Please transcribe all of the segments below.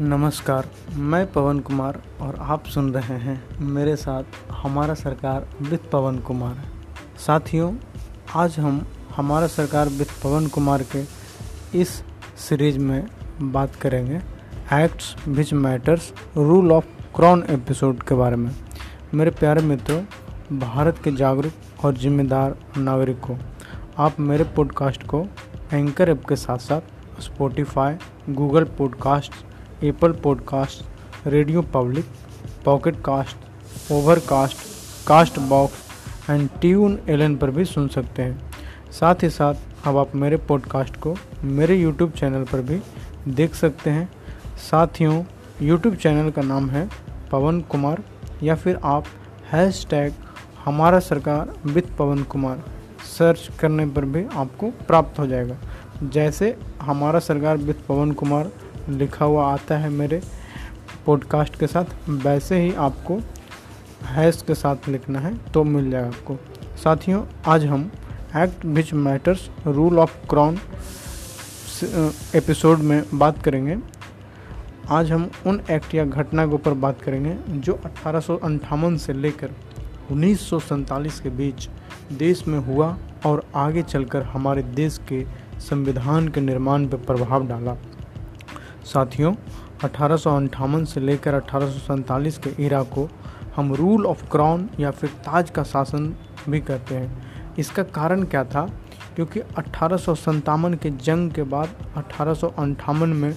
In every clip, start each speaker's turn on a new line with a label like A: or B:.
A: नमस्कार, मैं पवन कुमार और आप सुन रहे हैं मेरे साथ हमारा सरकार विद पवन कुमार। साथियों, आज हम हमारा सरकार विद पवन कुमार के इस सीरीज़ में बात करेंगे acts which matters rule of crown episode के बारे में। मेरे प्यारे मित्रों, भारत के जागरूक और जिम्मेदार नागरिक को आप मेरे पॉडकास्ट को एंकर ऐप के साथ साथ Spotify Google podcast Apple podcast, radio public, Pocket Cast, overcast, castbox and TuneIn पर भी सुन सकते हैं। साथ ही साथ, अब आप मेरे पॉडकास्ट को मेरे यूट्यूब चैनल पर भी देख सकते हैं। साथियों, यूट्यूब चैनल का नाम है पवन कुमार या फिर आप हैश टैग हमारा सरकार विद पवन कुमार सर्च करने पर भी आपको प्राप्त हो जाएगा। जैसे हमारा सरकार विद पवन कुमार लिखा हुआ आता है मेरे पॉडकास्ट के साथ। वैसे ही आपको हैश के साथ लिखना है तो मिल जाएगा आपको। साथियों, आज हम act which matters rule of crown episode में बात करेंगे। आज हम उन एक्ट या घटना के ऊपर बात करेंगे, जो अठारह से लेकर उन्नीस सौ सैंतालीस के बीच देश में हुआ और आगे चलकर हमारे देश के संविधान के निर्माण पर प्रभाव डाला। साथियों, अठारह सौ अट्ठावन से लेकर अठारह के इरा को हम रूल ऑफ़ क्राउन या फिर ताज का शासन भी कहते हैं। इसका कारण क्या था? क्योंकि अठारह के जंग के बाद अठारह में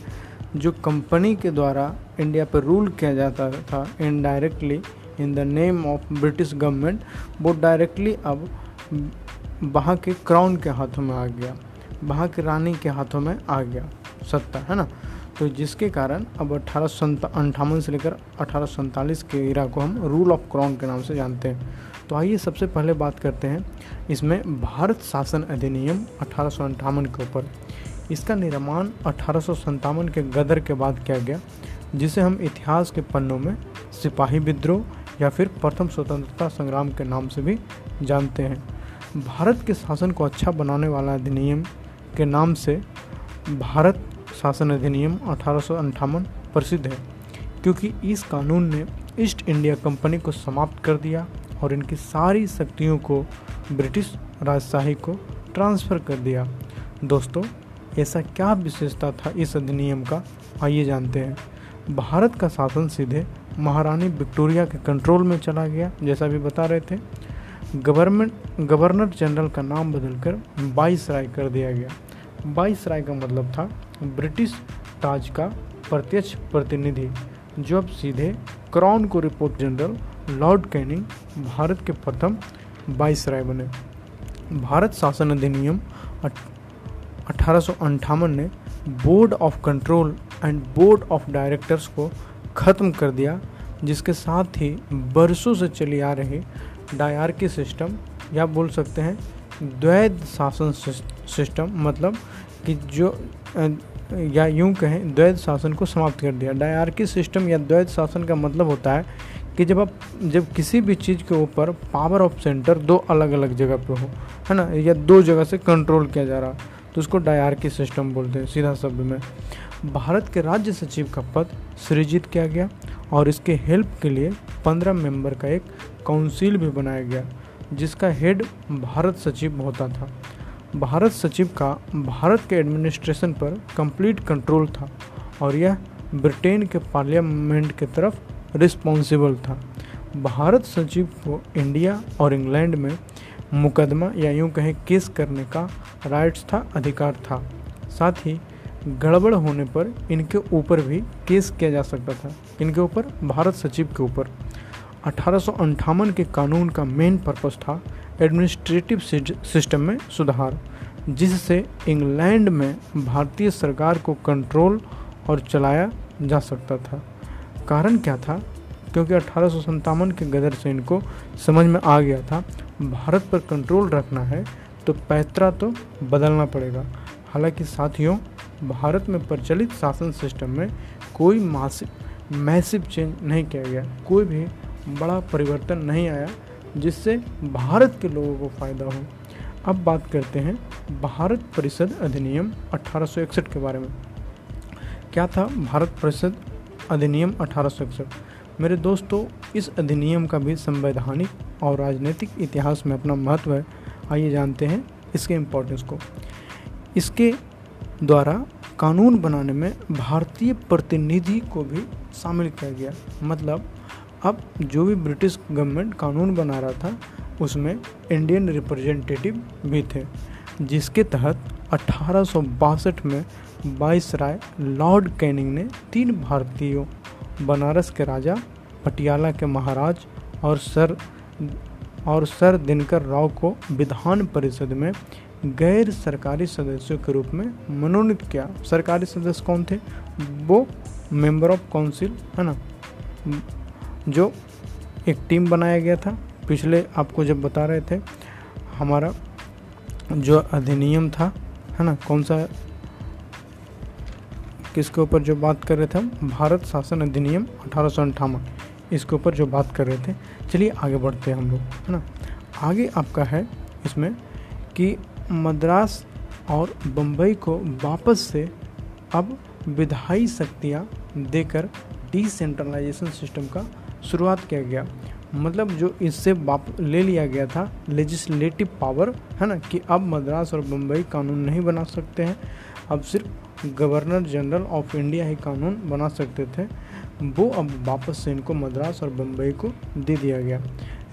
A: जो कंपनी के द्वारा इंडिया पर रूल किया जाता था indirectly in the name of British government वो डायरेक्टली अब वहाँ के क्राउन के हाथों में आ गया वहाँ की रानी के हाथों में आ गया, सत्ता, है ना? तो जिसके कारण अब अठारह से लेकर अठारह के इरा को हम रूल ऑफ़ क्राउन के नाम से जानते हैं। तो आइए सबसे पहले बात करते हैं इसमें भारत शासन अधिनियम अठारह सौ अट्ठावन के ऊपर। इसका निर्माण अठारह के गदर के बाद किया गया, जिसे हम इतिहास के पन्नों में सिपाही विद्रोह या फिर प्रथम स्वतंत्रता संग्राम के नाम से भी जानते हैं। भारत के शासन को अच्छा बनाने वाला अधिनियम के नाम से भारत शासन अधिनियम अठारह प्रसिद्ध है, क्योंकि इस कानून ने ईस्ट इंडिया कंपनी को समाप्त कर दिया और इनकी सारी शक्तियों को ब्रिटिश राजशाही को ट्रांसफ़र कर दिया। दोस्तों, ऐसा क्या विशेषता था इस अधिनियम का? आइए जानते हैं। भारत का शासन सीधे महारानी विक्टोरिया के कंट्रोल में चला गया, जैसा भी बता रहे थे। गवर्नमेंट, गवर्नर जनरल का नाम बदलकर बाईस राय कर दिया गया। बाईस राय का मतलब था, ब्रिटिश ताज का प्रत्यक्ष प्रतिनिधि, जो अब सीधे क्राउन को report general Lord Canning, Bharat के प्रथम बाईस राय बने। भारत शासन अधिनियम अठारह ने board of control and board of directors को ख़त्म कर दिया, जिसके साथ ही बरसों से चली आ रही डायरकी सिस्टम, या बोल सकते हैं द्वैध शासन सिस्टम मतलब कि जो या यूँ कहें, द्वैत शासन को समाप्त कर दिया। डायरकी सिस्टम या द्वैत शासन का मतलब होता है कि जब आप, जब किसी भी चीज़ के ऊपर पावर ऑफ़ सेंटर दो अलग अलग जगह पे हो, है ना, या दो जगह से कंट्रोल किया जा रहा तो उसको डायरकी सिस्टम बोलते हैं, सीधा शब्द में। भारत के राज्य सचिव का पद सृजित किया गया और इसके हेल्प के लिए पंद्रह मेंबर का एक काउंसिल भी बनाया गया, जिसका हेड भारत सचिव होता था। भारत सचिव का भारत के एडमिनिस्ट्रेशन पर कंप्लीट कंट्रोल था और यह ब्रिटेन के पार्लियामेंट की तरफ़ रिस्पॉन्सिबल था। भारत सचिव को इंडिया और इंग्लैंड में मुकदमा या यूँ कहें केस करने का राइट्स था, अधिकार था। साथ ही गड़बड़ होने पर इनके ऊपर भी केस किया जा सकता था। इनके ऊपर, भारत सचिव के ऊपर। अठारह के कानून का मेन पर्पस था एडमिनिस्ट्रेटिव सिस्टम में सुधार, जिससे इंग्लैंड में भारतीय सरकार को कंट्रोल और चलाया जा सकता था। कारण क्या था? क्योंकि अठारह के गदर से इनको समझ में आ गया था, भारत पर कंट्रोल रखना है तो पैतरा तो बदलना पड़ेगा। हालाँकि साथियों, भारत में प्रचलित शासन सिस्टम में कोई मासिक, मैसिव चेंज नहीं किया गया। कोई भी बड़ा परिवर्तन नहीं आया। जिससे भारत के लोगों को फ़ायदा हो। अब बात करते हैं भारत परिषद अधिनियम 1861 के बारे में। क्या था भारत परिषद अधिनियम अठारह सौ इकसठ? मेरे दोस्तों, इस अधिनियम का भी संवैधानिक और राजनीतिक इतिहास में अपना महत्व है। आइए जानते हैं इसके इम्पोर्टेंस को। इसके द्वारा कानून बनाने में भारतीय प्रतिनिधि को भी शामिल किया गया। मतलब अब जो भी ब्रिटिश गवर्नमेंट कानून बना रहा था, उसमें इंडियन रिप्रेजेंटेटिव भी थे, जिसके तहत अठारह सौ बासठ में बाईस राय लॉर्ड कैनिंग ने तीन भारतीयों, बनारस के राजा, पटियाला के महाराज और सर और सर दिनकर राव को विधान परिषद में गैर सरकारी सदस्यों के रूप में मनोनीत किया। सरकारी सदस्य कौन थे? वो मेंबर ऑफ़ काउंसिल, है ना? जो एक टीम बनाया गया था। पिछले आपको जब बता रहे थे, हमारा जो अधिनियम था, है ना, कौन सा, किसके ऊपर जो बात कर रहे थे हम? भारत शासन अधिनियम अठारह सौ अठावन, इसके ऊपर जो बात कर रहे थे। चलिए आगे बढ़ते हैं हम लोग, है ना। आगे आपका है इसमें कि मद्रास और बम्बई को वापस से अब विधायी शक्तियाँ देकर डिसेंट्रलाइजेशन सिस्टम का शुरुआत किया गया। मतलब जो इससे वाप ले लिया गया था लेजिस्लेटिव पावर है ना, कि अब मद्रास और बम्बई कानून नहीं बना सकते हैं। अब सिर्फ़ गवर्नर जनरल ऑफ़ इंडिया ही कानून बना सकते थे। वो अब वापस से इनको मद्रास और बम्बई को दे दिया गया।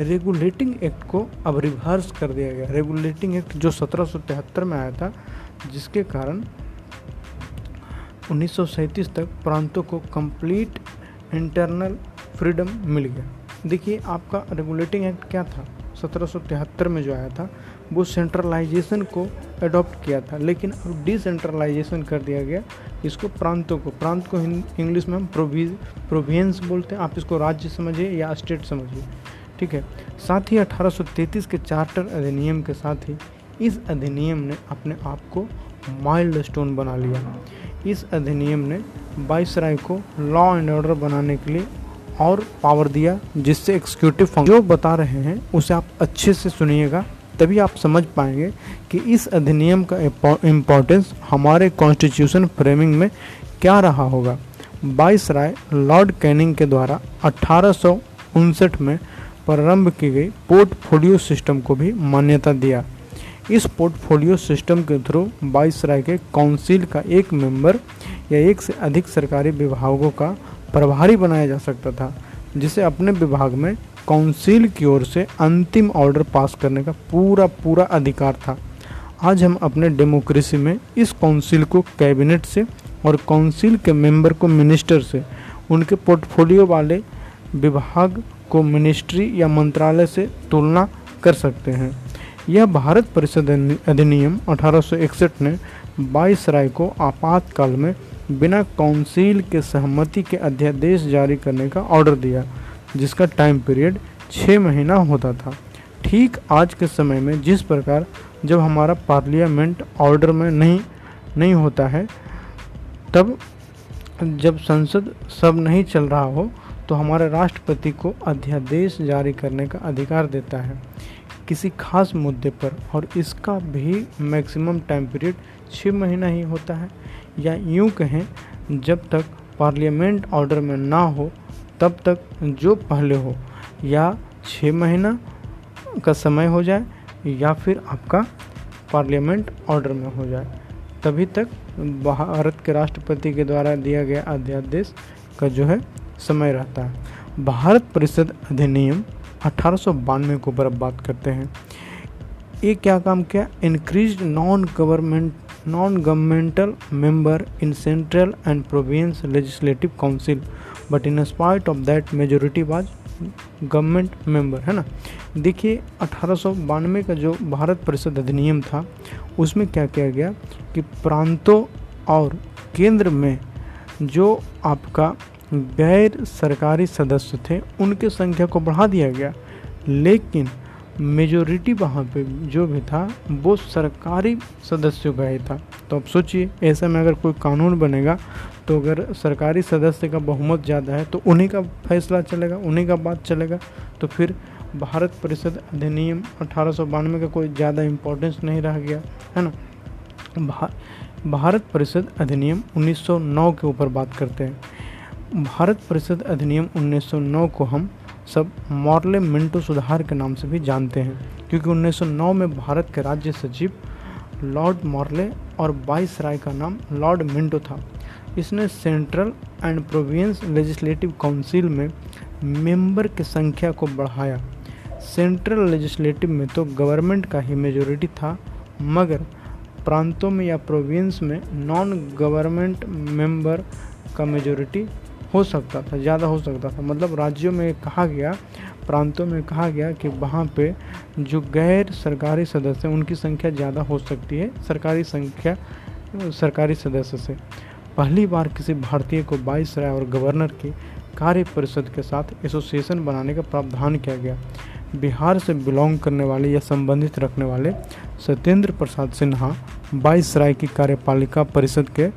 A: रेगुलेटिंग एक्ट को अब रिवर्स कर दिया गया। रेगुलेटिंग एक्ट जो सत्रह सौ तिहत्तर में आया था, जिसके कारण उन्नीस सौ सैंतीस तक प्रांतों को कंप्लीट इंटरनल फ्रीडम मिल गया। देखिए, आपका रेगुलेटिंग एक्ट क्या था? सत्रह सौ तिहत्तर में जो आया था, वो सेंट्रलाइजेशन को अडॉप्ट किया था, लेकिन अब डिसेंट्रलाइजेशन कर दिया गया इसको प्रांतों को। प्रांत को इंग्लिश में हम प्रोविज प्रोविंस बोलते हैं। आप इसको राज्य समझिए या स्टेट समझिए। ठीक है? साथ ही 1833 के चार्टर अधिनियम के साथ ही इस अधिनियम ने अपने आप को माइल्ड स्टोन बना लिया। इस अधिनियम ने बाईस राय को लॉ एंड ऑर्डर बनाने के लिए और पावर दिया जिससे एक्सिक्यूटिव फ़ंक्शन जो बता रहे हैं, उसे आप अच्छे से सुनिएगा, तभी आप समझ पाएँगे कि इस अधिनियम का इम्पोर्टेंस हमारे कॉन्स्टिट्यूशन फ्रेमिंग में क्या रहा होगा। बाईस राय लॉर्ड कैनिंग के द्वारा अठारह सौ उनसठ में प्रारंभ की गई पोर्टफोलियो सिस्टम को भी मान्यता दिया। इस पोर्टफोलियो सिस्टम के थ्रू बाईस राय के काउंसिल का एक मेंबर या एक से अधिक सरकारी विभागों का प्रभारी बनाया जा सकता था, जिसे अपने विभाग में काउंसिल की ओर से अंतिम ऑर्डर पास करने का पूरा पूरा अधिकार था। आज हम अपने डेमोक्रेसी में इस काउंसिल को कैबिनेट से और काउंसिल के मेंबर को मिनिस्टर से, उनके पोर्टफोलियो वाले विभाग को मिनिस्ट्री या मंत्रालय से तुलना कर सकते हैं। यह भारत परिषद अधिनियम 1861 ने 22 राय को आपातकाल में बिना काउंसिल के सहमति के अध्यादेश जारी करने का ऑर्डर दिया, जिसका टाइम पीरियड छः महीना होता था। ठीक आज के समय में जिस प्रकार जब हमारा पार्लियामेंट ऑर्डर में नहीं नहीं होता है, तब जब संसद सब नहीं चल रहा हो तो हमारे राष्ट्रपति को अध्यादेश जारी करने का अधिकार देता है। किसी खास मुद्दे पर, और इसका भी मैक्सिमम टाइम पीरियड छः महीना ही होता है। या यूँ कहें, जब तक पार्लियामेंट ऑर्डर में ना हो, तब तक जो पहले हो, या छः महीना का समय हो जाए, या फिर आपका पार्लियामेंट ऑर्डर में हो जाए। तभी तक भारत के राष्ट्रपति के द्वारा दिया गया अध्यादेश का जो है, समय रहता है। भारत परिषद अधिनियम अठारह के ऊपर अब बात करते हैं। ये क्या काम किया? Increase non government non governmental member in central and province legislative council but in spite of that majority was government member है ना? देखिए, अठारह का जो भारत परिषद अधिनियम था, उसमें क्या किया गया कि प्रांतों और केंद्र में जो आपका गैर सरकारी सदस्य थे, उनके संख्या को बढ़ा दिया गया। लेकिन मेजोरिटी वहाँ पे जो भी था वो सरकारी सदस्यों का ही था। तो अब सोचिए ऐसे में अगर कोई कानून बनेगा तो अगर सरकारी सदस्य का बहुमत ज़्यादा है तो उन्हीं का फैसला चलेगा उन्हीं का बात चलेगा। तो फिर भारत परिषद अधिनियम अठारह सौ बानवे का कोई ज़्यादा इम्पोर्टेंस नहीं रह गया है ना? भा, भारत परिषद अधिनियम 1909 के ऊपर बात करते हैं। भारत परिषद अधिनियम 1909 को हम सब मॉर्ले मिंटो सुधार के नाम से भी जानते हैं, क्योंकि 1909 में भारत के राज्य सचिव लॉर्ड मॉर्ले और बाईस राय का नाम लॉर्ड मिंटो था। इसने central and province legislative council में मेंबर की संख्या को बढ़ाया। सेंट्रल लेजिस्लेटिव में तो गवर्नमेंट का ही मेजोरिटी था, मगर प्रांतों में या प्रोविंस में नॉन गवर्नमेंट मेंबर का मेजोरिटी हो सकता था, ज़्यादा हो सकता था। मतलब राज्यों में कहा गया, प्रांतों में कहा गया कि वहाँ पे जो गैर सरकारी सदस्य हैं, उनकी संख्या ज़्यादा हो सकती है, सरकारी संख्या, सरकारी सदस्य से। पहली बार किसी भारतीय को बाईस राय और गवर्नर की कार्य परिषद के साथ एसोसिएशन बनाने का प्रावधान किया गया। बिहार से बिलोंग करने वाले या संबंधित रखने वाले सत्येंद्र प्रसाद सिन्हा बाईस राय की कार्यपालिका परिषद के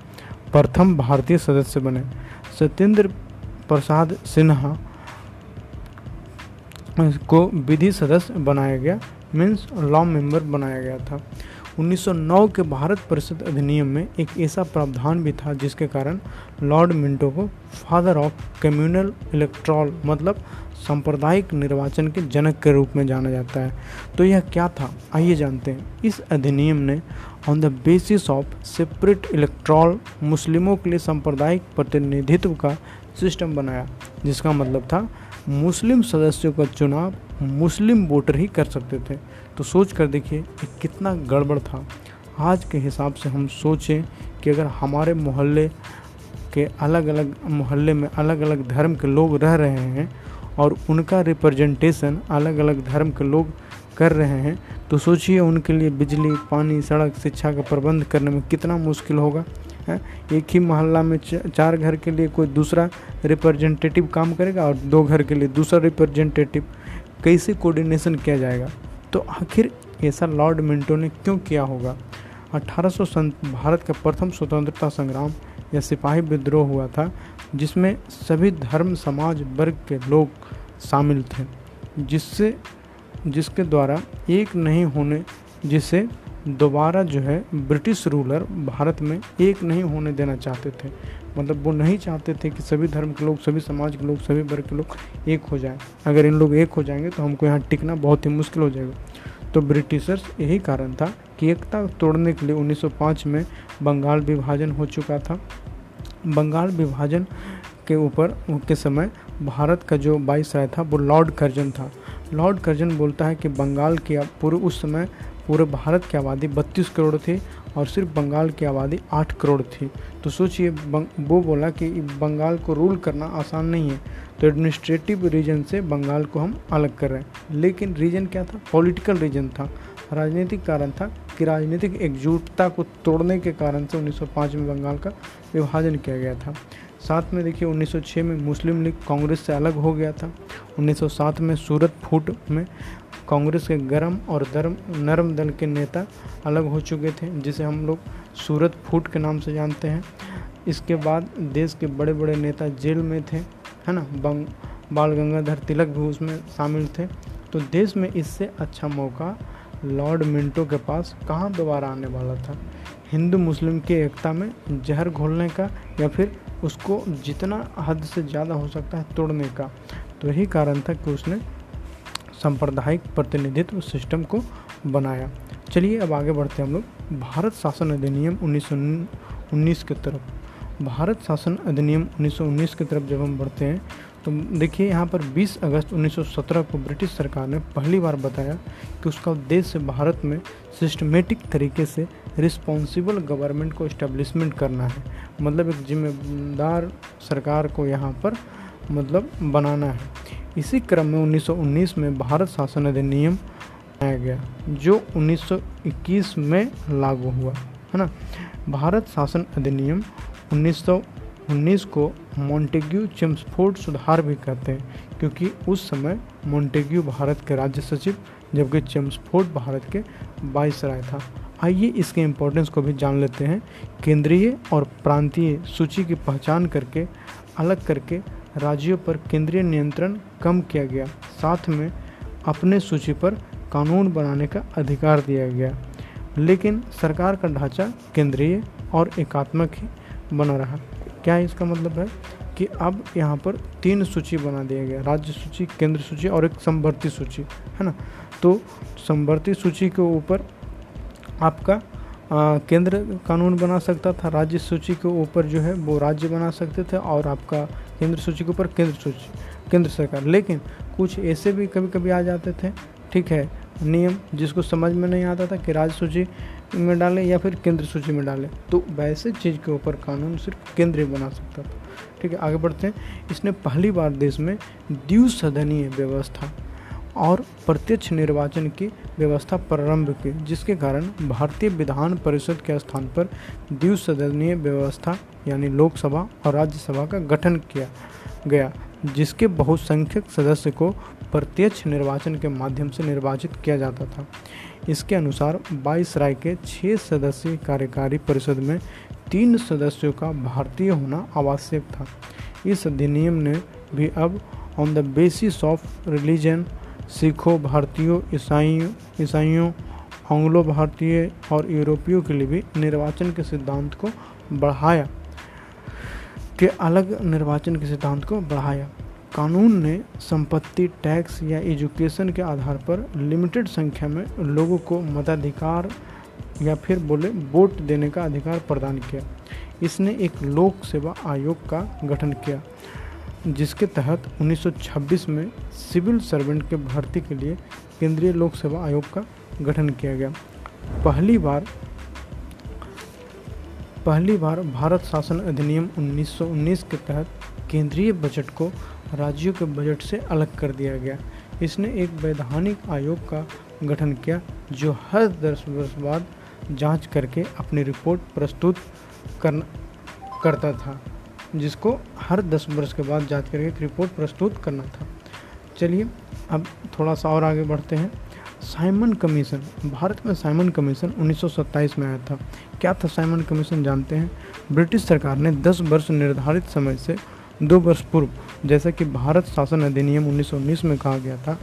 A: प्रथम भारतीय सदस्य बने। सत्येंद्र प्रसाद सिन्हा को विधि सदस्य बनाया गया मीन्स लॉ मेंबर बनाया गया था। 1909 के भारत परिषद अधिनियम में एक ऐसा प्रावधान भी था जिसके कारण लॉर्ड मिंटो को फादर ऑफ़ कम्युनल इलेक्ट्रॉल मतलब सांप्रदायिक निर्वाचन के जनक के रूप में जाना जाता है। तो यह क्या था? आइए जानते हैं। इस अधिनियम ने on the basis of separate electoral मुस्लिमों के लिए सांप्रदायिक प्रतिनिधित्व का सिस्टम बनाया, जिसका मतलब था मुस्लिम सदस्यों का चुनाव मुस्लिम वोटर ही कर सकते थे। तो सोच कर देखिए कि कितना गड़बड़ था। आज के हिसाब से हम सोचें कि अगर हमारे मोहल्ले के अलग अलग मोहल्ले में अलग अलग धर्म के लोग रह रहे हैं और उनका रिप्रेजेंटेशन अलग अलग धर्म के लोग कर रहे हैं तो सोचिए उनके लिए बिजली, पानी, सड़क, शिक्षा का प्रबंध करने में कितना मुश्किल होगा। एक ही मोहल्ला में चार घर के लिए कोई दूसरा रिप्रेजेंटेटिव काम करेगा और दो घर के लिए दूसरा रिप्रेजेंटेटिव कैसे कोऑर्डिनेशन किया जाएगा? तो आखिर ऐसा लॉर्ड मिंटो ने क्यों किया होगा? अठारह भारत का प्रथम स्वतंत्रता संग्राम या सिपाही विद्रोह हुआ था, जिसमें सभी धर्म, समाज, वर्ग के लोग शामिल थे, जिससे, जिसके द्वारा एक नहीं होने, जिसे दोबारा जो है, ब्रिटिश रूलर भारत में एक नहीं होने देना चाहते थे। मतलब वो नहीं चाहते थे कि सभी धर्म के लोग, सभी समाज के लोग, सभी वर्ग के लोग एक हो जाएँ। अगर इन लोग एक हो जाएँगे तो हमको यहाँ टिकना बहुत ही मुश्किल हो जाएगा। तो ब्रिटिशर्स यही कारण था कि एकता तोड़ने के लिए 1905 में बंगाल विभाजन हो चुका था। बंगाल विभाजन के ऊपर, के समय भारत का जो बाईस राय था वो लॉर्ड कर्जन था। लॉर्ड कर्जन बोलता है कि बंगाल की पूर्व उस समय पूरे भारत की आबादी 32 करोड़ थी और सिर्फ़ बंगाल की आबादी 8 करोड़ थी। तो सोचिए वो बोला कि बंगाल को रूल करना आसान नहीं है तो एडमिनिस्ट्रेटिव रीजन से बंगाल को हम अलग कर रहे हैं। लेकिन रीजन क्या था? पॉलिटिकल रीजन था। राजनीतिक कारण था कि राजनीतिक एकजुटता को तोड़ने के कारण से 1905 में बंगाल का विभाजन किया गया था। साथ में देखिए 1906 में मुस्लिम लीग कांग्रेस से अलग हो गया था। 1907 में सूरत फूट में कांग्रेस के गर्म और धर्म, नरम दल के नेता अलग हो चुके थे, जिसे हम लोग सूरत फूट के नाम से जानते हैं। इसके बाद देश के बड़े बड़े नेता जेल में थे, है ना? बंग बाल गंगाधर तिलक भी उसमें शामिल थे। तो देश में इससे अच्छा मौका लॉर्ड मिंटो के पास कहाँ दोबारा आने वाला था? हिंदू, मुस्लिम की एकता में जहर घोलने का या फिर उसको जितना हद से ज़्यादा हो सकता है तोड़ने का? तो यही कारण था कि उसने सांप्रदायिक प्रतिनिधित्व सिस्टम को बनाया। चलिए अब आगे बढ़ते हैं हम लोग। भारत शासन अधिनियम उन्नीस की तरफ़। भारत शासन अधिनियम 1919 की तरफ़ जब हम बढ़ते हैं तो देखिए यहाँ पर 20 अगस्त 1917 को ब्रिटिश सरकार ने पहली बार बताया कि उसका उद्देश्य भारत में सिस्टमेटिक तरीके से रिस्पॉन्सिबल गवर्नमेंट को इस्टेब्लिशमेंट करना है। मतलब एक जिम्मेदार सरकार को यहाँ पर मतलब बनाना है। इसी क्रम में 1919 में भारत शासन अधिनियम बनाया गया, जो 1921 में लागू हुआ, है ना? भारत शासन अधिनियम 1919 को मॉन्टेग्यू चेम्सफोर्ड सुधार भी कहते हैं, क्योंकि उस समय मॉन्टेग्यू भारत के राज्य सचिव, जबकि चेम्सफोर्ड भारत के बाईस राय था। आइए इसके इम्पोर्टेंस को भी जान लेते हैं। केंद्रीय और प्रांतीय सूची की पहचान करके, अलग करके राज्यों पर केंद्रीय नियंत्रण कम किया गया। साथ में अपने सूची पर कानून बनाने का अधिकार दिया गया। लेकिन सरकार का ढांचा केंद्रीय और एकात्मक ही बना रहा। क्या इसका मतलब है कि अब यहाँ पर तीन सूची बना दिया गया। राज्य सूची केंद्र सूची और एक संवर्ती सूची है ना? तो संवर्ती सूची के ऊपर आपका आ, केंद्र कानून बना सकता था राज्य सूची के ऊपर जो है वो राज्य बना सकते थे और आपका केंद्र सूची के ऊपर केंद्र सूची, केंद्र सरकार। लेकिन कुछ ऐसे भी कभी कभी आ जाते थे, ठीक है, नियम जिसको समझ में नहीं आता था कि राज्य सूची में डालें या फिर केंद्र सूची में डालें। तो वैसे चीज़ के ऊपर कानून सिर्फ़ केंद्र ही बना सकता था, ठीक है। आगे बढ़ते हैं। इसने पहली बार देश में द्विसदनीय व्यवस्था और प्रत्यक्ष निर्वाचन की व्यवस्था प्रारंभ की, जिसके कारण भारतीय विधान परिषद के स्थान पर द्विसदनीय व्यवस्था, यानी लोकसभा और राज्यसभा का गठन किया गया, जिसके बहुसंख्यक सदस्य को प्रत्यक्ष निर्वाचन के माध्यम से निर्वाचित किया जाता था। इसके अनुसार 22 राय के छः सदस्यीय कार्यकारी परिषद में तीन सदस्यों का भारतीय होना आवश्यक था। इस अधिनियम ने भी अब on the basis of religion सिखों भारतीयों, ईसाइयों ईसाइयों, आंग्लो भारतीय और यूरोपियों के लिए भी निर्वाचन के सिद्धांत को बढ़ाया, के अलग निर्वाचन के सिद्धांत को बढ़ाया। कानून ने संपत्ति टैक्स या एजुकेशन के आधार पर लिमिटेड संख्या में लोगों को मताधिकार या फिर बोले वोट देने का अधिकार प्रदान किया। इसने एक लोक सेवा आयोग का गठन किया। जिसके तहत 1926 में सिविल सर्वेंट के भर्ती के लिए केंद्रीय लोक सेवा आयोग का गठन किया गया। पहली बार पहली बार भारत शासन अधिनियम 1919 के तहत केंद्रीय बजट को राज्यों के बजट से अलग कर दिया गया। इसने एक वैधानिक आयोग का गठन किया, जो हर दस वर्ष बाद जाँच करके अपनी रिपोर्ट प्रस्तुत कर करता था। जिसको हर दस वर्ष के बाद जाँच करके एक रिपोर्ट प्रस्तुत करना था। चलिए, अब थोड़ा सा और आगे बढ़ते हैं। साइमन कमीशन, भारत में साइमन कमीशन 1927 में आया था। क्या था साइमन कमीशन जानते हैं? ब्रिटिश सरकार ने 10 वर्ष निर्धारित समय से दो वर्ष पूर्व, जैसा कि भारत शासन अधिनियम 1919 में कहा गया था,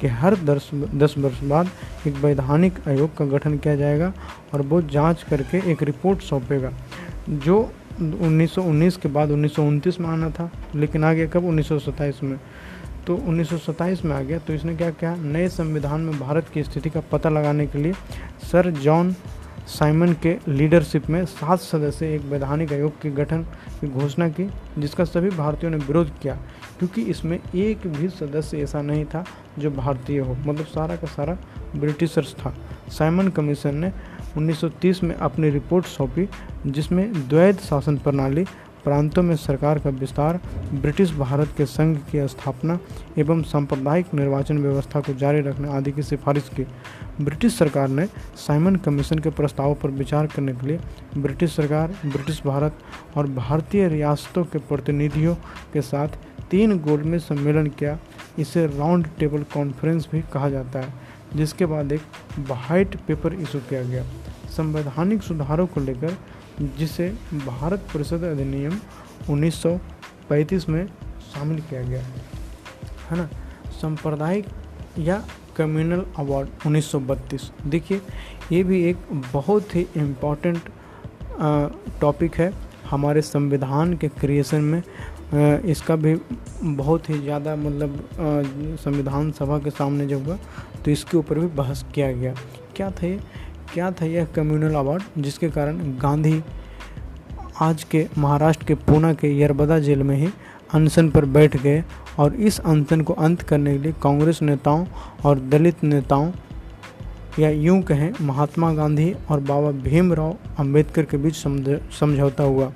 A: कि हर दस दस वर्ष बाद एक वैधानिक आयोग का गठन किया जाएगा और वो जाँच करके एक रिपोर्ट सौंपेगा, जो 1919 के बाद उन्नीस में आना था, लेकिन आ गया कब? उन्नीस सौ सत्ताइस में। तो 1927 में आ गया। तो इसने क्या किया? नए संविधान में भारत की स्थिति का पता लगाने के लिए सर जॉन साइमन के लीडरशिप में सात सदस्य, एक वैधानिक आयोग के गठन की घोषणा की, जिसका सभी भारतीयों ने विरोध किया, क्योंकि इसमें एक भी सदस्य ऐसा नहीं था जो भारतीय हो। मतलब सारा का सारा ब्रिटिशर्स था। साइमन कमीशन ने 1930 में अपनी रिपोर्ट सौंपी, जिसमें द्वैध शासन प्रणाली, प्रांतों में सरकार का विस्तार, ब्रिटिश भारत के संघ की स्थापना एवं सांप्रदायिक निर्वाचन व्यवस्था को जारी रखने आदि की सिफारिश की। ब्रिटिश सरकार ने साइमन कमीशन के प्रस्तावों पर विचार करने के लिए ब्रिटिश सरकार, ब्रिटिश भारत और भारतीय रियासतों के प्रतिनिधियों के साथ तीन गोल में सम्मेलन किया। इसे राउंड टेबल कॉन्फ्रेंस भी कहा जाता है। जिसके बाद एक वाइट पेपर इशू किया गया। संवैधानिक सुधारों को लेकर, जिसे भारत परिषद अधिनियम 1935 में शामिल किया गया, है ना? सांप्रदायिक या कम्युनल अवार्ड 1932 देखिए, ये भी एक बहुत ही इंपॉर्टेंट टॉपिक है हमारे संविधान के क्रिएशन में। इसका भी बहुत ही ज़्यादा मतलब संविधान सभा के सामने जब हुआ तो इसके ऊपर भी बहस किया गया। क्या था ये? क्या था यह कम्युनल अवार्ड जिसके कारण गांधी आज के महाराष्ट्र के पूना के यरबदा जेल में ही अनशन पर बैठ गए और इस अनशन को अंत करने के लिए कांग्रेस नेताओं और दलित नेताओं या यूँ कहें महात्मा गांधी और बाबा भीमराव अंबेडकर के बीच समझौता हुआ।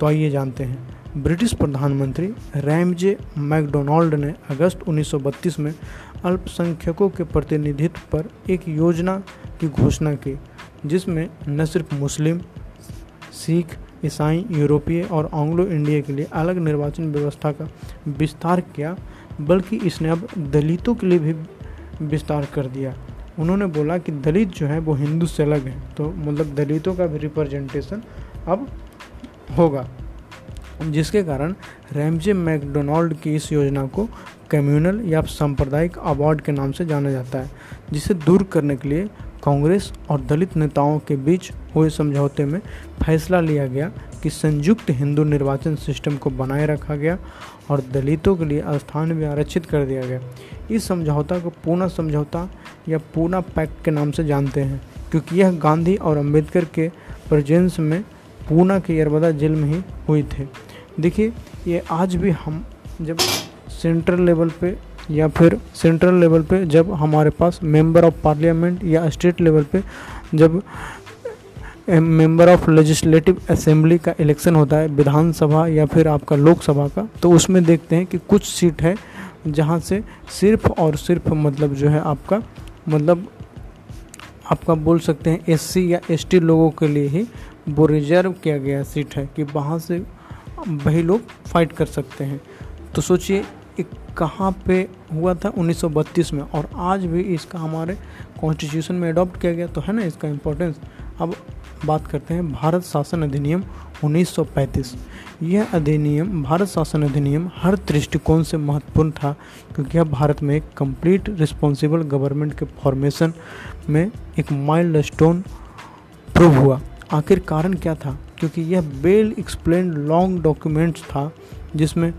A: तो आइए जानते हैं। ब्रिटिश प्रधानमंत्री रैमजे मैकडोनाल्ड ने अगस्त 1932 में अल्पसंख्यकों के प्रतिनिधित्व पर एक योजना की घोषणा की, जिसमें न सिर्फ़ मुस्लिम, सिख, ईसाई, यूरोपीय और आंग्लो इंडिया के लिए अलग निर्वाचन व्यवस्था का विस्तार किया, बल्कि इसने अब दलितों के लिए भी विस्तार कर दिया। उन्होंने बोला कि दलित जो है वो हिंदू से अलग हैं तो मतलब दलितों का भी रिप्रेजेंटेशन अब होगा। जिसके कारण रैमजे मैकडोनाल्ड की इस योजना को कम्युनल या सांप्रदायिक अवार्ड के नाम से जाना जाता है, जिसे दूर करने के लिए कांग्रेस और दलित नेताओं के बीच हुए समझौते में फैसला लिया गया कि संयुक्त हिंदू निर्वाचन सिस्टम को बनाए रखा गया और दलितों के लिए स्थान भी आरक्षित कर दिया गया। इस समझौता को पूना समझौता या पूना पैक्ट के नाम से जानते हैं, क्योंकि यह गांधी और अंबेडकर के प्रजेंस में पूना के यरबदा जेल में ही हुई थे। देखिए, ये आज भी हम जब सेंट्रल लेवल पे या फिर सेंट्रल लेवल पे जब हमारे पास मेंबर ऑफ़ पार्लियामेंट या स्टेट लेवल पे जब मेंबर ऑफ़ लेजिस्लेटिव असेंबली का इलेक्शन होता है, विधानसभा या फिर आपका लोकसभा का तो उसमें देखते हैं कि कुछ सीट है जहाँ से सिर्फ़ और सिर्फ़ मतलब जो है आपका मतलब आपका बोल सकते हैं एससी या एसटी लोगों के लिए ही वो रिज़र्व किया गया सीट है कि वहाँ से वही लोग फाइट कर सकते हैं। तो सोचिए, एक कहाँ पे हुआ था 1932 में और आज भी इसका हमारे कॉन्स्टिट्यूशन में अडॉप्ट किया गया तो है ना इसका इम्पोर्टेंस अब बात करते हैं भारत शासन अधिनियम 1935 यह अधिनियम, भारत शासन अधिनियम हर दृष्टिकोण से महत्वपूर्ण था क्योंकि यह भारत में एक कंप्लीट रिस्पॉन्सिबल गवर्नमेंट के फॉर्मेशन में एक माइल्ड स्टोन प्रूव हुआ। आखिर कारण क्या था? क्योंकि यह बेल एक्सप्लेन लॉन्ग डॉक्यूमेंट्स था, जिसमें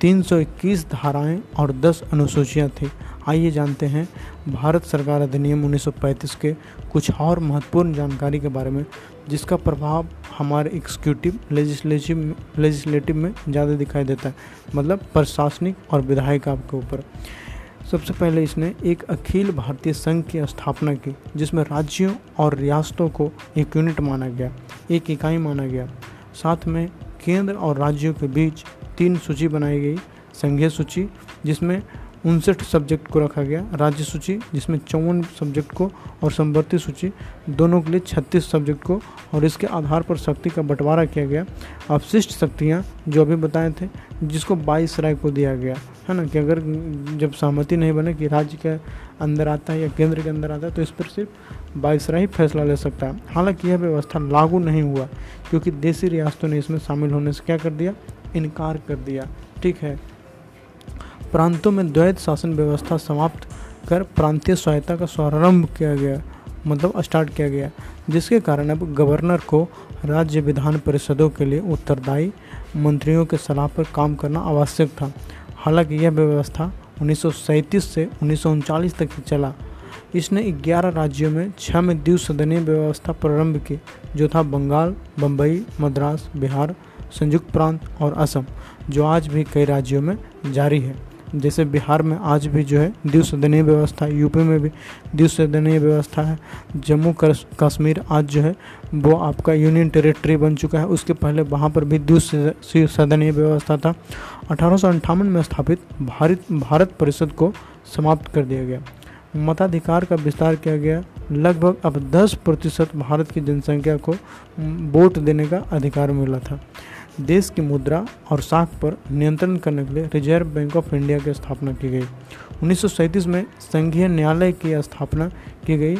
A: 321 धाराएँ और 10 अनुसूचियाँ थीं। आइए जानते हैं, भारत सरकार अधिनियम 1935 के कुछ और महत्वपूर्ण जानकारी के बारे में, जिसका प्रभाव हमारे एग्जीक्यूटिव लेजिस्लेटिव लेजिस्लेटिव में ज़्यादा दिखाई देता है मतलब प्रशासनिक और विधायक आपके ऊपर। सबसे पहले इसने एक अखिल भारतीय संघ की स्थापना की, जिसमें राज्यों और रियासतों को एक यूनिट माना गया, एक इकाई माना गया। साथ में केंद्र और राज्यों के बीच तीन सूची बनाई गई, संघीय सूची, जिसमें उनसठ सब्जेक्ट को रखा गया, राज्य सूची, जिसमें चौवन सब्जेक्ट को और संवर्ती सूची, दोनों के लिए छत्तीस सब्जेक्ट को और इसके आधार पर शक्ति का बंटवारा किया गया। अवशिष्ट शक्तियाँ, जो अभी बताए थे, जिसको बाईस राय को दिया गया। है ना कि अगर जब सहमति नहीं बने कि राज्य के अंदर आता है या केंद्र के अंदर आता है तो इस पर सिर्फ़ बाईसरा ही फैसला ले सकता है। हालाँकि यह व्यवस्था लागू नहीं हुआ, क्योंकि देसी रियासतों ने इसमें शामिल होने से क्या कर दिया? इनकार कर दिया। ठीक है। प्रांतों में द्वैत शासन व्यवस्था समाप्त कर प्रांतीय स्वायत्ता का प्रारंभ किया गया मतलब स्टार्ट किया गया, जिसके कारण अब गवर्नर को राज्य विधान परिषदों के लिए उत्तरदायी मंत्रियों के सलाह पर काम करना आवश्यक था। हालाँकि यह व्यवस्था उन्नीस सौ सैंतीस से उन्नीस तक चला। इसने 11 राज्यों में छः में द्विसदनीय व्यवस्था प्रारंभ की, जो था बंगाल बम्बई मद्रास, बिहार, संयुक्त प्रांत और असम, जो आज भी कई राज्यों में जारी है। जैसे बिहार में आज भी जो है द्विसदनीय व्यवस्था है यूपी में भी द्विसदनीय व्यवस्था है। जम्मू कश्मीर आज जो है वो आपका यूनियन टेरिटरी बन चुका है। उसके पहले वहाँ पर भी द्विसदनीय व्यवस्था था। अठारह में स्थापित भारत भारत परिषद को समाप्त कर दिया गया। मताधिकार का विस्तार किया गया। लगभग अब 10 प्रतिशत भारत की जनसंख्या को वोट देने का अधिकार मिला था। देश की मुद्रा और साख पर नियंत्रण करने के लिए रिज़र्व बैंक ऑफ़ इंडिया की स्थापना की गई। उन्नीस सौ सैंतीस में संघीय न्यायालय की स्थापना की गई।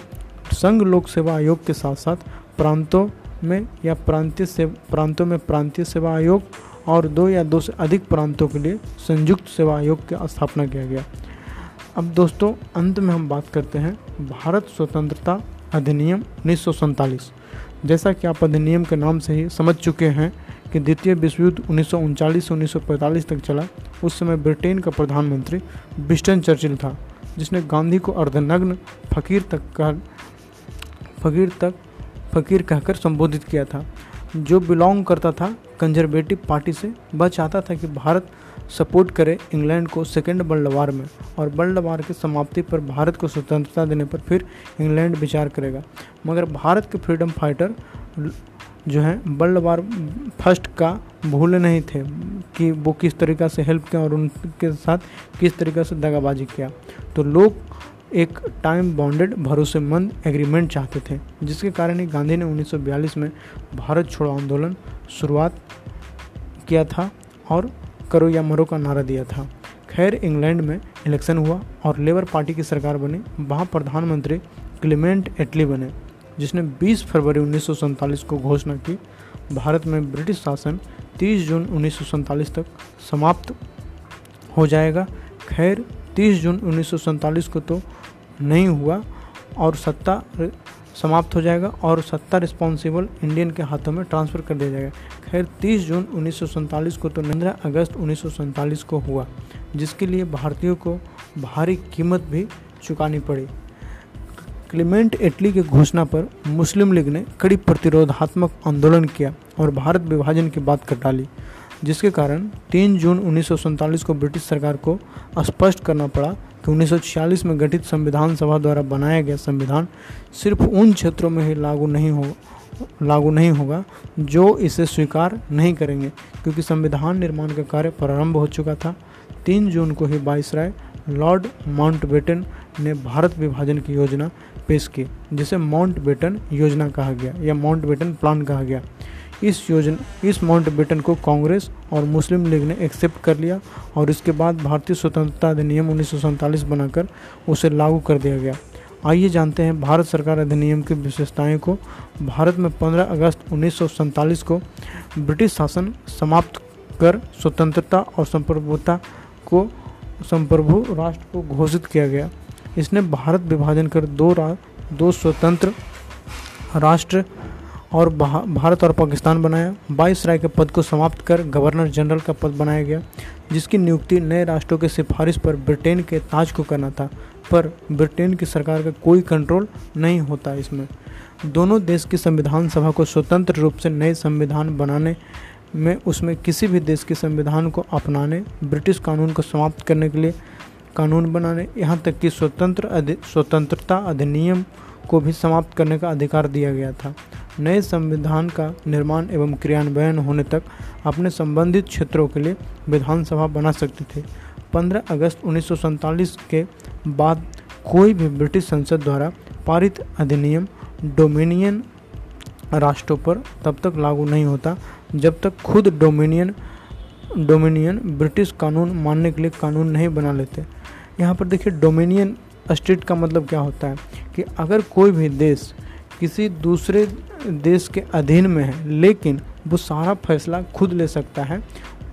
A: संघ लोक सेवा आयोग के साथ साथ प्रांतों में या प्रांतीय से, प्रांतों में प्रांतीय सेवा आयोग और दो या दो से अधिक प्रांतों के लिए संयुक्त सेवा आयोग की स्थापना किया गया। अब दोस्तों, अंत में हम बात करते हैं भारत स्वतंत्रता अधिनियम उन्नीस सौ सैंतालीस। जैसा कि आप अधिनियम के नाम से ही समझ चुके हैं कि द्वितीय विश्व युद्ध उन्नीस से उन्नीस सौ पैंतालीस तक चला। उस समय ब्रिटेन का प्रधानमंत्री बिस्टन चर्चिल था, जिसने गांधी को अर्धनग्न फकीर तक कह, फकीर तक फकीर कहकर संबोधित किया था। जो बिलोंग करता था, कंजर्वेटिव पार्टी से, वह चाहता था कि भारत सपोर्ट करे इंग्लैंड को सेकेंड वर्ल्ड वार में और वर्ल्ड वार की समाप्ति पर भारत को स्वतंत्रता देने पर फिर इंग्लैंड विचार करेगा। मगर भारत के फ्रीडम फाइटर जो है वर्ल्ड वार फ़र्स्ट का भूले नहीं थे कि वो किस तरीक़ा से हेल्प किया और उनके साथ किस तरीक़े से दगाबाजी किया। तो लोग एक टाइम बॉन्डेड भरोसेमंद एग्रीमेंट चाहते थे, जिसके कारण ही गांधी ने 1942 में भारत छोड़ो आंदोलन शुरुआत किया था और करो या मरो का नारा दिया था। खैर, इंग्लैंड में इलेक्शन हुआ और लेबर पार्टी की सरकार बनी, वहाँ प्रधानमंत्री क्लिमेंट एटली बने। जिसने 20 फरवरी उन्नीस सौ सैंतालीस को घोषणा की, भारत में ब्रिटिश शासन 30 जून उन्नीस सौ सैंतालीस तक समाप्त हो जाएगा। खैर 30 जून उन्नीस सौ सैंतालीस को तो नहीं हुआ और सत्ता समाप्त हो जाएगा और सत्ता रिस्पॉन्सिबल इंडियन के हाथों में ट्रांसफ़र कर दिया जाएगा। खैर 30 जून उन्नीस सौ सैंतालीस को तो 15 अगस्त उन्नीस सौ सैंतालीस को हुआ, जिसके लिए भारतीयों को भारी कीमत भी चुकानी पड़ी। क्लीमेंट इटली की घोषणा पर मुस्लिम लीग ने कड़ी प्रतिरोधात्मक आंदोलन किया और भारत विभाजन की बात कर डाली, जिसके कारण 3 जून उन्नीस सौ सैंतालीस को ब्रिटिश सरकार को स्पष्ट करना पड़ा कि 1946 में गठित संविधान सभा द्वारा बनाया गया संविधान सिर्फ़ उन क्षेत्रों में ही लागू नहीं हो, लागू नहीं होगा जो इसे स्वीकार नहीं करेंगे, क्योंकि संविधान निर्माण का कार्य प्रारंभ हो चुका था। तीन जून को ही बाईस राय लॉर्ड माउंटबेटन ने भारत विभाजन की योजना पेश की, जिसे माउंट बेटन योजना कहा गया, या माउंटबेटन प्लान कहा गया। इस योजना, इस माउंटबेटन को कांग्रेस और मुस्लिम लीग ने एक्सेप्ट कर लिया और इसके बाद भारतीय स्वतंत्रता अधिनियम उन्नीस सौ सैंतालीस बनाकर उसे लागू कर दिया गया। आइए जानते हैं भारत सरकार अधिनियम की विशेषताएँ को। भारत में 15 अगस्त उन्नीस सौ सैंतालीस को ब्रिटिश शासन समाप्त कर स्वतंत्रता और संप्रभुता को संप्रभु राष्ट्र को घोषित किया गया। इसने भारत विभाजन कर दो रा, दो स्वतंत्र राष्ट्र और भारत और पाकिस्तान बनाया। बाईस राय के पद को समाप्त कर गवर्नर जनरल का पद बनाया गया जिसकी नियुक्ति नए राष्ट्रों के सिफारिश पर ब्रिटेन के ताज को करना था। पर ब्रिटेन की सरकार का कोई कंट्रोल नहीं होता इसमें। दोनों देश की संविधान सभा को स्वतंत्र रूप से नए संविधान बनाने में उसमें किसी भी देश के संविधान को अपनाने, ब्रिटिश कानून को समाप्त करने के लिए कानून बनाने, यहाँ तक कि स्वतंत्र अधि, स्वतंत्रता अधिनियम को भी समाप्त करने का अधिकार दिया गया था। नए संविधान का निर्माण एवं क्रियान्वयन होने तक अपने संबंधित क्षेत्रों के लिए विधानसभा बना सकते थे। 15 अगस्त उन्नीस सौ सैंतालीस के बाद कोई भी ब्रिटिश संसद द्वारा पारित अधिनियम डोमिनियन राष्ट्रों पर तब तक लागू नहीं होता जब तक खुद डोमिनियन डोमिनियन ब्रिटिश कानून मानने के लिए कानून नहीं बना लेते। यहाँ पर देखिए, डोमिनियन स्टेट का मतलब क्या होता है? कि अगर कोई भी देश किसी दूसरे देश के अधीन में है, लेकिन वो सारा फैसला खुद ले सकता है,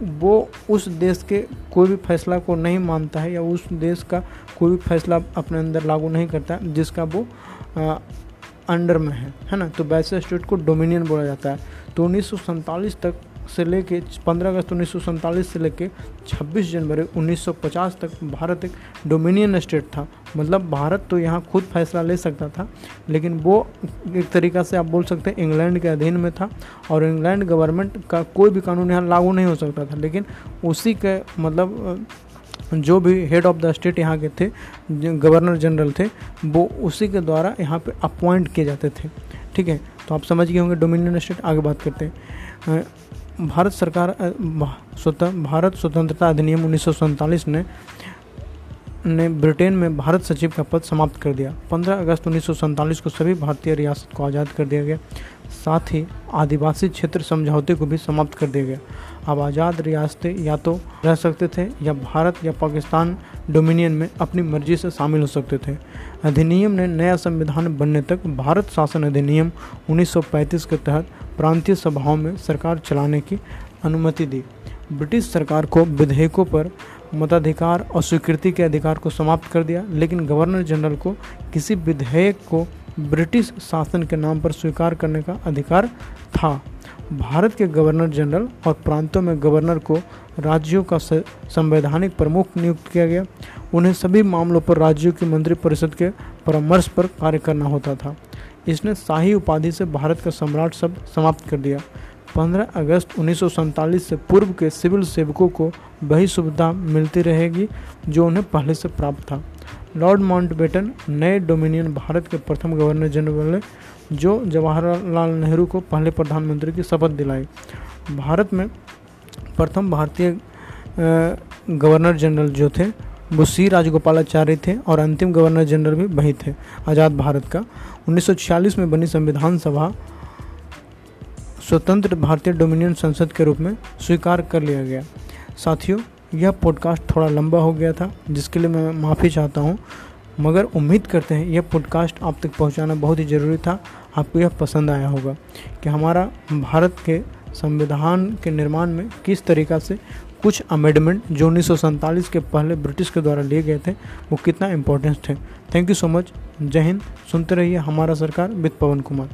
A: वो उस देश के कोई भी फैसला को नहीं मानता है या उस देश का कोई भी फैसला अपने अंदर लागू नहीं करता, जिसका वो अंडर में है है ना? तो वैसे स्टेट को डोमिनियन बोला जाता है। तो उन्नीस सौ सैंतालीस तक से लेके 15 अगस्त उन्नीस सौ सैंतालीस से लेके 26 जनवरी 1950 तक भारत एक डोमिनियन स्टेट था। मतलब भारत तो यहाँ खुद फैसला ले सकता था, लेकिन वो एक तरीक़ा से आप बोल सकते हैं इंग्लैंड के अधीन में था और इंग्लैंड गवर्नमेंट का कोई भी कानून यहाँ लागू नहीं हो सकता था। लेकिन उसी के मतलब जो भी हेड ऑफ़ द स्टेट यहाँ के थे गवर्नर जनरल थे, वो उसी के द्वारा यहाँ पे अपॉइंट किए जाते थे। ठीक है? तो आप समझ गए होंगे डोमिनियन स्टेट आगे बात करते हैं। भारत सरकार स्वतः, भारत स्वतंत्रता अधिनियम उन्नीस सौ सैंतालीस ने ने ब्रिटेन में भारत सचिव का पद समाप्त कर दिया। 15 अगस्त उन्नीस सौ सैंतालीस को सभी भारतीय रियासत को आज़ाद कर दिया गया। साथ ही आदिवासी क्षेत्र समझौते को भी समाप्त कर दिया गया। अब आज़ाद रियासतें या तो रह सकते थे या भारत या पाकिस्तान डोमिनियन में अपनी मर्ज़ी से शामिल हो सकते थे। अधिनियम ने नया संविधान बनने तक भारत शासन अधिनियम 1935 के तहत प्रांतीय सभाओं में सरकार चलाने की अनुमति दी। ब्रिटिश सरकार को विधेयकों पर मताधिकार और स्वीकृति के अधिकार को समाप्त कर दिया, लेकिन गवर्नर जनरल को किसी विधेयक को ब्रिटिश शासन के नाम पर स्वीकार करने का अधिकार था। भारत के गवर्नर जनरल और प्रांतों में गवर्नर को राज्यों का संवैधानिक प्रमुख नियुक्त किया गया। उन्हें सभी मामलों पर राज्यों की मंत्रिपरिषद के परामर्श पर कार्य करना होता था। इसने शाही उपाधि से भारत का सम्राट शब्द समाप्त कर दिया। 15 अगस्त उन्नीस सौ सैंतालीस से पूर्व के सिविल सेवकों को वही सुविधा मिलती रहेगी जो उन्हें पहले से प्राप्त था। लॉर्ड माउंटबेटन नए डोमिनियन भारत के प्रथम गवर्नर जनरल जो जवाहरलाल नेहरू को पहले प्रधानमंत्री की शपथ दिलाई। भारत में प्रथम भारतीय गवर्नर जनरल जो थे, वो सी राजगोपालाचार्य थे और अंतिम गवर्नर जनरल भी वही थे, आज़ाद भारत का। 1946 में बनी संविधान सभा स्वतंत्र भारतीय डोमिनियन संसद के रूप में स्वीकार कर लिया गया। साथियों, यह पॉडकास्ट थोड़ा लंबा हो गया था, जिसके लिए मैं माफ़ी चाहता हूँ, मगर उम्मीद करते हैं यह पॉडकास्ट आप तक पहुँचाना बहुत ही ज़रूरी था। आपको यह पसंद आया होगा कि हमारा भारत के संविधान के निर्माण में किस तरीक़ा से कुछ अमेंडमेंट जो उन्नीस सौ सैंतालीस के पहले ब्रिटिश के द्वारा लिए गए थे, वो कितना इम्पोर्टेंस थे। थैंक यू सो मच जय हिंद। सुनते रहिए हमारा सरकार विद पवन कुमार।